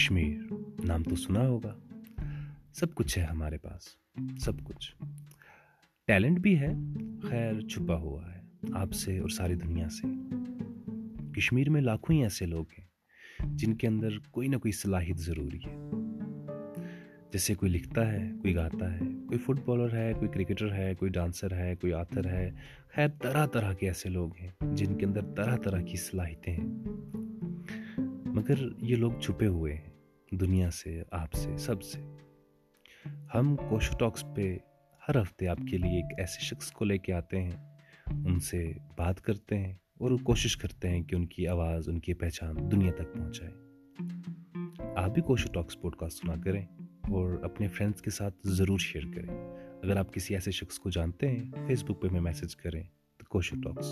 کشمیر، نام تو سنا ہوگا۔ سب کچھ ہے ہمارے پاس، سب کچھ۔ ٹیلنٹ بھی ہے، خیر چھپا ہوا ہے، آپ سے اور ساری دنیا سے۔ کشمیر میں لاکھوں ہی ایسے لوگ ہیں جن کے اندر کوئی نہ کوئی صلاحیت ضروری ہے۔ جیسے کوئی لکھتا ہے، کوئی گاتا ہے، کوئی فٹ بالر ہے، کوئی کرکٹر ہے، کوئی ڈانسر ہے، کوئی آتھر ہے۔ خیر طرح طرح کے ایسے لوگ ہیں جن کے اندر طرح طرح کی صلاحیتیں ہیں۔ مگر یہ لوگ چھپے ہوئے ہیں۔ دنیا سے، آپ سے، سب سے۔ ہم کوشو ٹاکس پہ ہر ہفتے آپ کے لیے ایک ایسے شخص کو لے کے آتے ہیں۔ ان سے بات کرتے ہیں اور کوشش کرتے ہیں کہ ان کی آواز، ان کی پہچان دنیا تک پہنچائے۔ آپ بھی کوشو ٹاکس پوڈ کاسٹ سنا کریں اور اپنے فرینڈس کے ساتھ ضرور شیئر کریں۔ اگر آپ کسی ایسے شخص کو جانتے ہیں، فیس بک پہ میں میسج کریں۔ تو کوشو ٹاکس۔